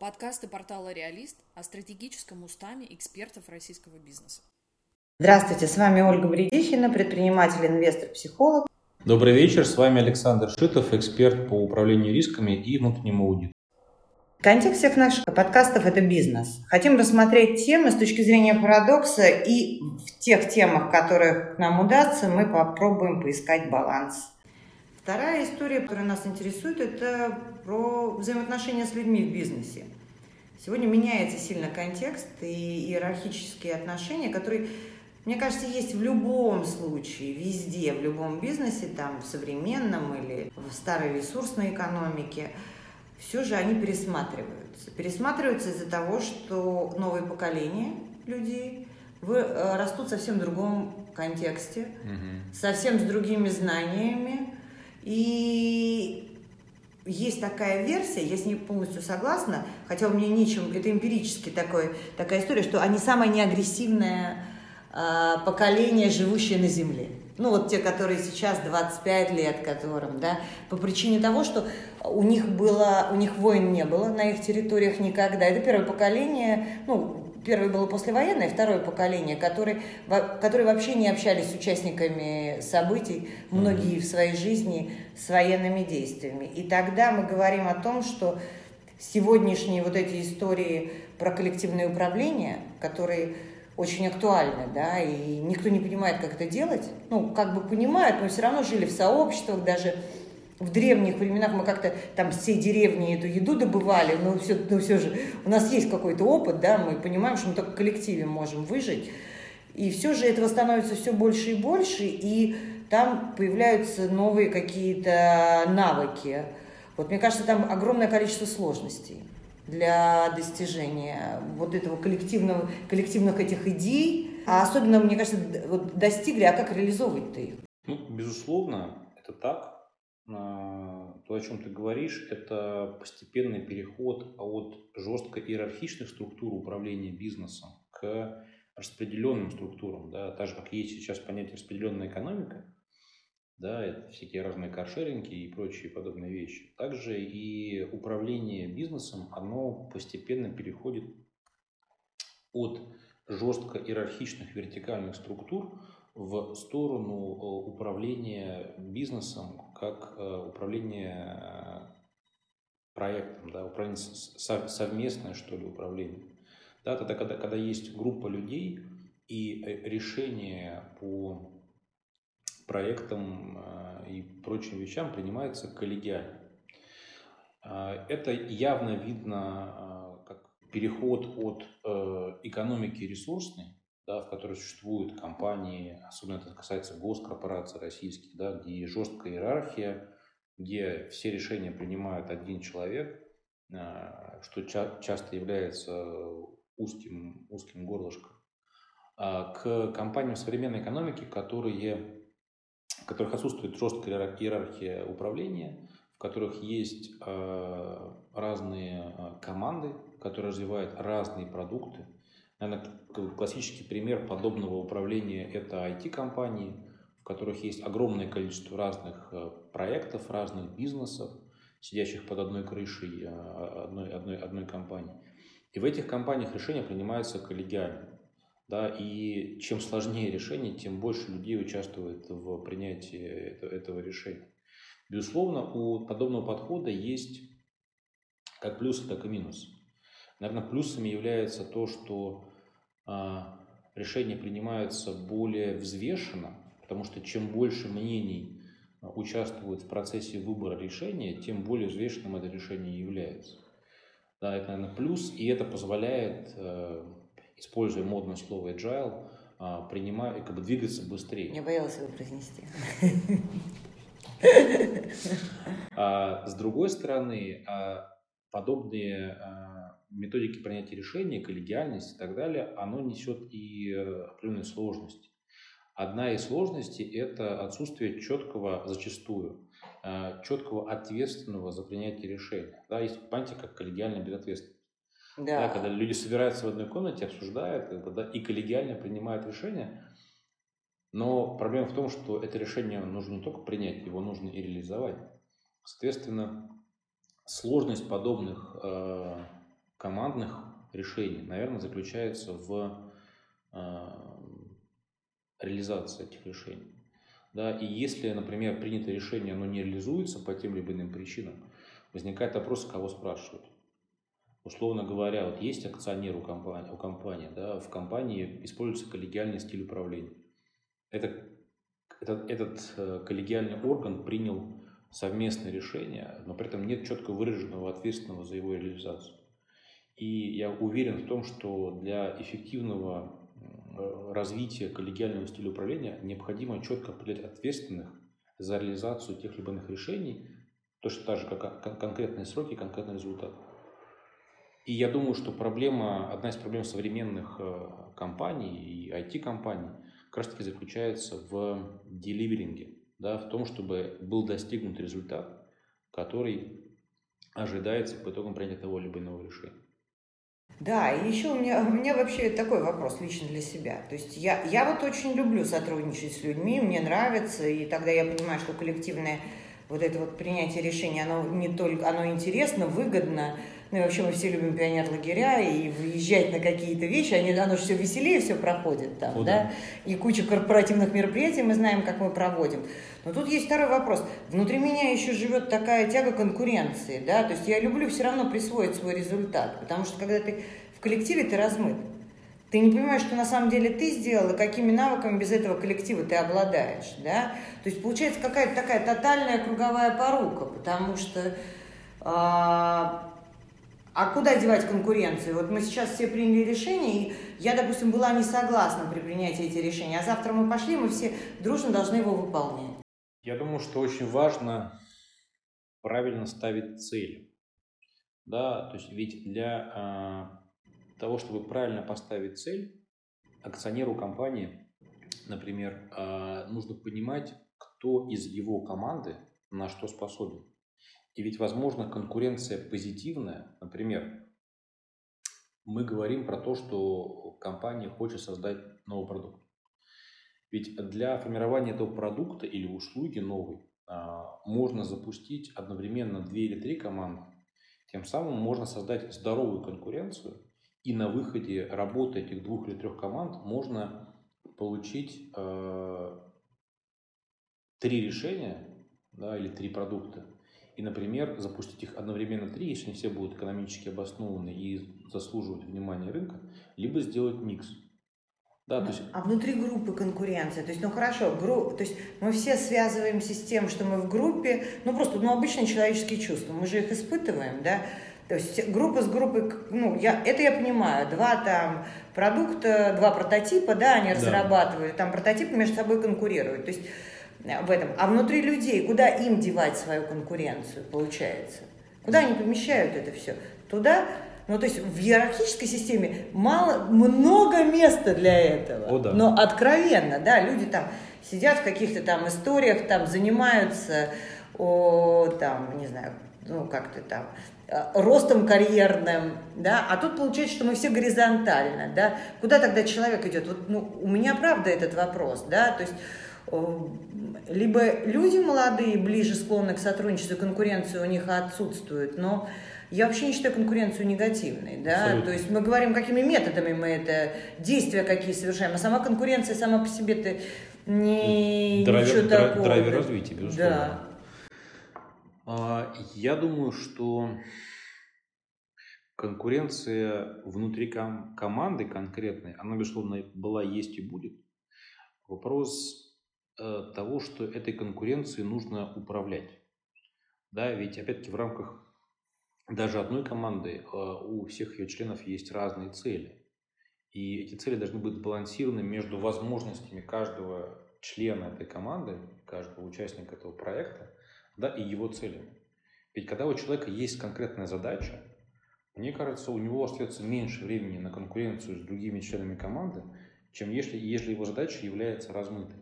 Подкасты портала «Реалист» о стратегическом устаме экспертов российского бизнеса. Здравствуйте, с вами Ольга Бредихина, предприниматель, инвестор, психолог. Добрый вечер, с вами Александр Шитов, эксперт по управлению рисками и внутреннему аудиту. Контекст всех наших подкастов – это бизнес. Хотим рассмотреть темы с точки зрения парадокса, и в тех темах, которых нам удастся, мы попробуем поискать баланс. Вторая история, которая нас интересует, это про взаимоотношения с людьми в бизнесе. Сегодня меняется сильно контекст и иерархические отношения, которые, мне кажется, есть в любом случае, везде, в любом бизнесе, там, в современном или в старой ресурсной экономике, все же они пересматриваются. Пересматриваются из-за того, что новые поколения людей вы, э, растут совсем в другом контексте, угу. совсем с другими знаниями, и есть такая версия, я с ней полностью согласна, хотя у меня нечем, это эмпирически такой, такая история, что они самое неагрессивное э, поколение, живущее на Земле. Ну, вот те, которые сейчас 25 лет, которым, да, по причине того, что у них было, у них войн не было на их территориях никогда. Это первое поколение, ну, первое было послевоенное, второе поколение, которые, которые вообще не общались с участниками событий, многие в своей жизни с военными действиями. И тогда мы говорим о том, что сегодняшние вот эти истории про коллективное управление, которые очень актуальны, да, и никто не понимает, как это делать. Ну, как бы понимают, но все равно жили в сообществах, даже в древних временах мы как-то там всей деревни эту еду добывали, но все, но все же у нас есть какой-то опыт, да, мы понимаем, что мы только в коллективе можем выжить. И все же этого становится все больше и больше, и там появляются новые какие-то навыки. Вот мне кажется, там огромное количество сложностей для достижения вот этого коллективного, коллективных этих идей. А особенно, мне кажется, вот достигли, а как реализовывать-то их? Ну, безусловно, это так. А, то, о чем ты говоришь, это постепенный переход от жестко иерархичных структур управления бизнесом к распределенным структурам. Да, так же, как есть сейчас понятие распределенная экономика, да, это всякие разные каршеринги и прочие подобные вещи. Также и управление бизнесом, оно постепенно переходит от жестко иерархичных вертикальных структур в сторону э, управления бизнесом как э, управление э, проектом, да, управление совместное, что ли, управление. Да, тогда, когда, когда есть группа людей и решение по проектам и прочим вещам принимается коллегиально. Это явно видно как переход от экономики ресурсной да, в которой существуют компании, особенно это касается госкорпораций российских, да, где жесткая иерархия, где все решения принимает один человек, а, что ча- часто является узким, узким горлышком, а, к компаниям современной экономики, которые, в которых отсутствует жесткая иерархия управления, в которых есть а, разные команды, которые развивают разные продукты, Наверное, классический пример подобного управления – это IT-компании, в которых есть огромное количество разных э, проектов, разных бизнесов, сидящих под одной крышей э, одной, одной, одной компании. И в этих компаниях решения принимаются коллегиально. Да, и чем сложнее решение, тем больше людей участвует в принятии этого, решения. Безусловно, у подобного подхода есть как плюсы, так и минусы. Наверное, плюсами является то, что решения принимаются более взвешенно, потому что чем больше мнений а, участвуют в процессе выбора решения, тем более взвешенным это решение является. Да, это, наверное, плюс, и это позволяет, э, используя модное слово agile, а, принимать, как бы двигаться быстрее. Я боялась его произнести. А, с другой стороны, подобные методики принятия решений, коллегиальность и так далее, оно несет и э, определенные сложности. Одна из сложностей – это отсутствие четкого, зачастую, э, четкого ответственного за принятие решения. Да, есть понятие как коллегиальная безответственность. Да. Да, когда люди собираются в одной комнате, обсуждают бы, да, и коллегиально принимают решения, но проблема в том, что это решение нужно не только принять, его нужно и реализовать. Соответственно, сложность подобных э, командных решений, наверное, заключается в э, реализации этих решений. Да, и если, например, принятое решение оно не реализуется по тем либо иным причинам, возникает вопрос, кого спрашивать. Условно говоря, вот есть акционер у компании, у компании да, в компании используется коллегиальный стиль управления. Это, этот, этот коллегиальный орган принял совместное решение, но при этом нет четко выраженного ответственного за его реализацию. И я уверен в том, что для эффективного развития коллегиального стиля управления необходимо четко определять ответственных за реализацию тех либо иных решений, точно так же, как конкретные сроки конкретный результат. И я думаю, что проблема, одна из проблем современных э, компаний и IT-компаний как раз таки заключается в деливеринге, да, в том, чтобы был достигнут результат, который ожидается по итогам того либо иного решения. Да, и еще у меня, у меня вообще такой вопрос лично для себя. То есть я, я вот очень люблю сотрудничать с людьми, мне нравится, и тогда я понимаю, что коллективное вот это вот принятие решения, оно не только, оно интересно, выгодно, ну и вообще мы все любим пионер-лагеря и выезжать на какие-то вещи, они, оно же все веселее все проходит там, ну, да? да, и куча корпоративных мероприятий мы знаем, как мы проводим. Но тут есть второй вопрос. Внутри меня еще живет такая тяга конкуренции, да, то есть я люблю все равно присвоить свой результат, потому что когда ты в коллективе, ты размыт. Ты не понимаешь, что на самом деле ты сделал, и какими навыками без этого коллектива ты обладаешь, да? То есть получается какая-то такая тотальная круговая порука, потому что а, а куда девать конкуренцию? Вот мы сейчас все приняли решение, и я, допустим, была не согласна при принятии этих решений, а завтра мы пошли, мы все дружно должны его выполнять. Я думаю, что очень важно правильно ставить цели. Да, то есть ведь для э, того, чтобы правильно поставить цель, акционеру компании, например, э, нужно понимать, кто из его команды на что способен. И ведь, возможно, конкуренция позитивная. Например, мы говорим про то, что компания хочет создать новый продукт. Ведь для формирования этого продукта или услуги новой а, можно запустить одновременно две или три команды. Тем самым можно создать здоровую конкуренцию, и на выходе работы этих двух или трех команд можно получить э, три решения да, или три продукта, и, например, запустить их одновременно три, если они все будут экономически обоснованы и заслуживать внимания рынка, либо сделать микс. Да, то есть... А внутри группы конкуренция, то есть, ну хорошо, гру... то есть мы все связываемся с тем, что мы в группе, ну просто, ну обычные человеческие чувства, мы же их испытываем, да, то есть группа с группой, ну, я, это я понимаю, два там продукта, два прототипа, да, они да. разрабатывают, там прототипы между собой конкурируют. То есть в этом. А внутри людей, куда им девать свою конкуренцию, получается? Куда они помещают это все? Туда, ну, то есть в иерархической системе мало, много места для этого. О, да. Но откровенно, да, люди там сидят в каких-то там историях, там занимаются, о, там, не знаю, ну, как-то там, э, ростом карьерным, да, а тут получается, что мы все горизонтально, да, куда тогда человек идет? Вот, ну, у меня правда этот вопрос, да, то есть либо люди молодые ближе склонны к сотрудничеству, конкуренция у них отсутствует, но я вообще не считаю конкуренцию негативной, да, Абсолютно. то есть мы говорим, какими методами мы это, действия какие совершаем, а сама конкуренция сама по себе-то не драйвер, ничего драйвер, такого. Драйвер развития, безусловно. Да. А, я думаю, что конкуренция внутри ком- команды конкретной, она, безусловно, была, есть и будет. Вопрос того, что этой конкуренцией нужно управлять. Да, ведь опять-таки в рамках даже одной команды э, у всех ее членов есть разные цели. И эти цели должны быть сбалансированы между возможностями каждого члена этой команды, каждого участника этого проекта, да, и его целями. Ведь когда у человека есть конкретная задача, мне кажется, у него остается меньше времени на конкуренцию с другими членами команды, чем если, если его задача является размытой.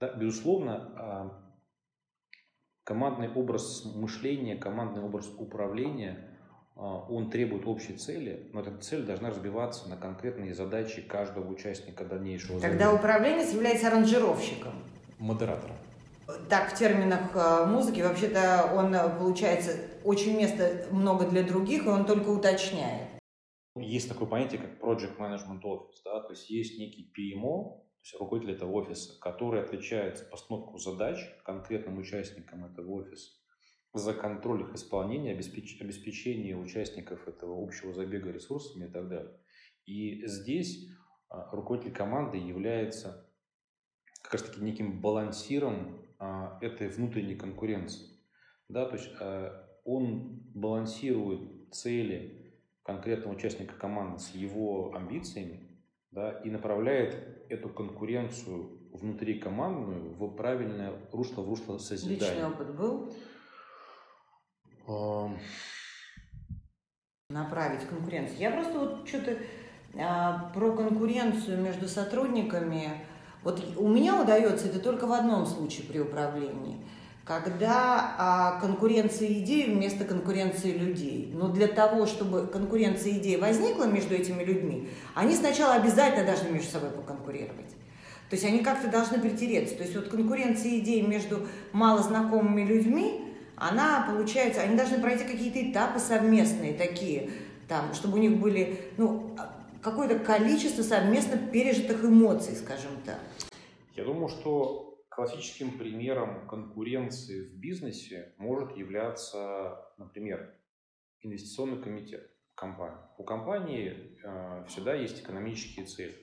Да, безусловно, а, командный образ мышления, командный образ управления, а, он требует общей цели, но эта цель должна разбиваться на конкретные задачи каждого участника дальнейшего. Тогда занятия. управленец является аранжировщиком. Модератором. Так, в терминах а, музыки, вообще-то он, получается, очень места много для других, и он только уточняет. Есть такое понятие, как Project Management Office, да, то есть есть некий PMO, то есть руководитель этого офиса, который отвечает за постановку задач конкретным участникам этого офиса, за контроль их исполнения, обеспеч... обеспечение участников этого общего забега ресурсами и так далее. И здесь а, руководитель команды является как раз таки неким балансиром а, этой внутренней конкуренции. Да, то есть а, он балансирует цели конкретного участника команды с его амбициями да, и направляет эту конкуренцию внутри командную в правильное русло, в русло созидания. Личный опыт был? Направить конкуренцию. Я просто вот что-то а, про конкуренцию между сотрудниками. Вот у меня удается это только в одном случае при управлении – когда а, конкуренция идей вместо конкуренции людей. Но для того, чтобы конкуренция идей возникла между этими людьми, они сначала обязательно должны между собой поконкурировать. То есть они как-то должны притереться. То есть вот конкуренция идей между малознакомыми людьми, она получается, они должны пройти какие-то этапы совместные такие, там, чтобы у них были, ну, какое-то количество совместно пережитых эмоций, скажем так. Я думаю, что Классическим примером конкуренции в бизнесе может являться, например, инвестиционный комитет компании. У компании э, всегда есть экономические цели.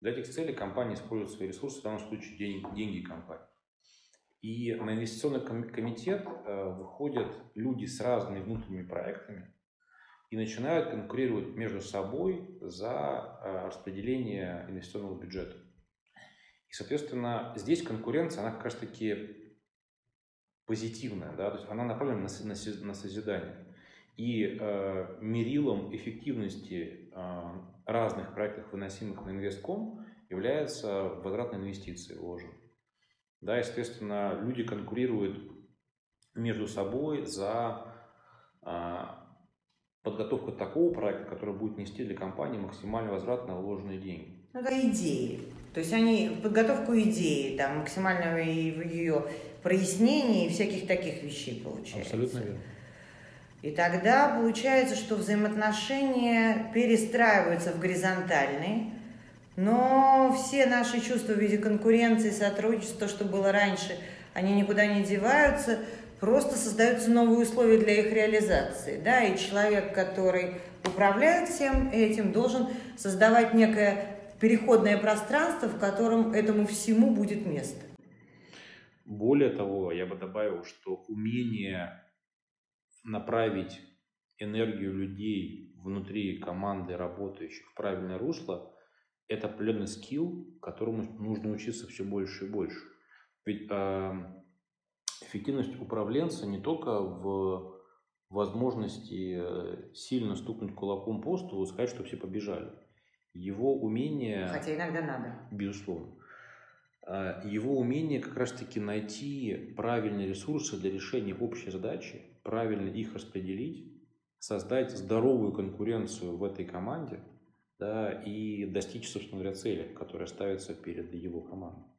Для этих целей компания использует свои ресурсы, в данном случае деньги, деньги компании. И на инвестиционный комитет э, выходят люди с разными внутренними проектами и начинают конкурировать между собой за э, распределение инвестиционного бюджета. И, соответственно, здесь конкуренция, она как раз-таки позитивная, да, то есть она направлена на, на, на созидание. И э, мерилом эффективности э, разных проектов, выносимых на инвестком, является возвратные инвестиции вложенные. Да, естественно, люди конкурируют между собой за э, подготовку такого проекта, который будет нести для компании максимальный возврат на вложенные деньги. Ну, это идеи. То есть они подготовку идеи, там, максимального ее прояснения и всяких таких вещей получается. Абсолютно верно. И тогда получается, что взаимоотношения перестраиваются в горизонтальные, но все наши чувства в виде конкуренции, сотрудничества, то, что было раньше, они никуда не деваются, просто создаются новые условия для их реализации. Да? И человек, который управляет всем этим, должен создавать некое переходное пространство, в котором этому всему будет место. Более того, я бы добавил, что умение направить энергию людей внутри команды работающих в правильное русло – это определенный скилл, которому нужно учиться все больше и больше. Ведь э, эффективность управленца не только в возможности э, сильно стукнуть кулаком по столу и сказать, что все побежали его умение... Хотя иногда надо. Безусловно. А, его умение как раз-таки найти правильные ресурсы для решения общей задачи, правильно их распределить, создать здоровую конкуренцию в этой команде да, и достичь, собственно говоря, цели, которая ставится перед его командой.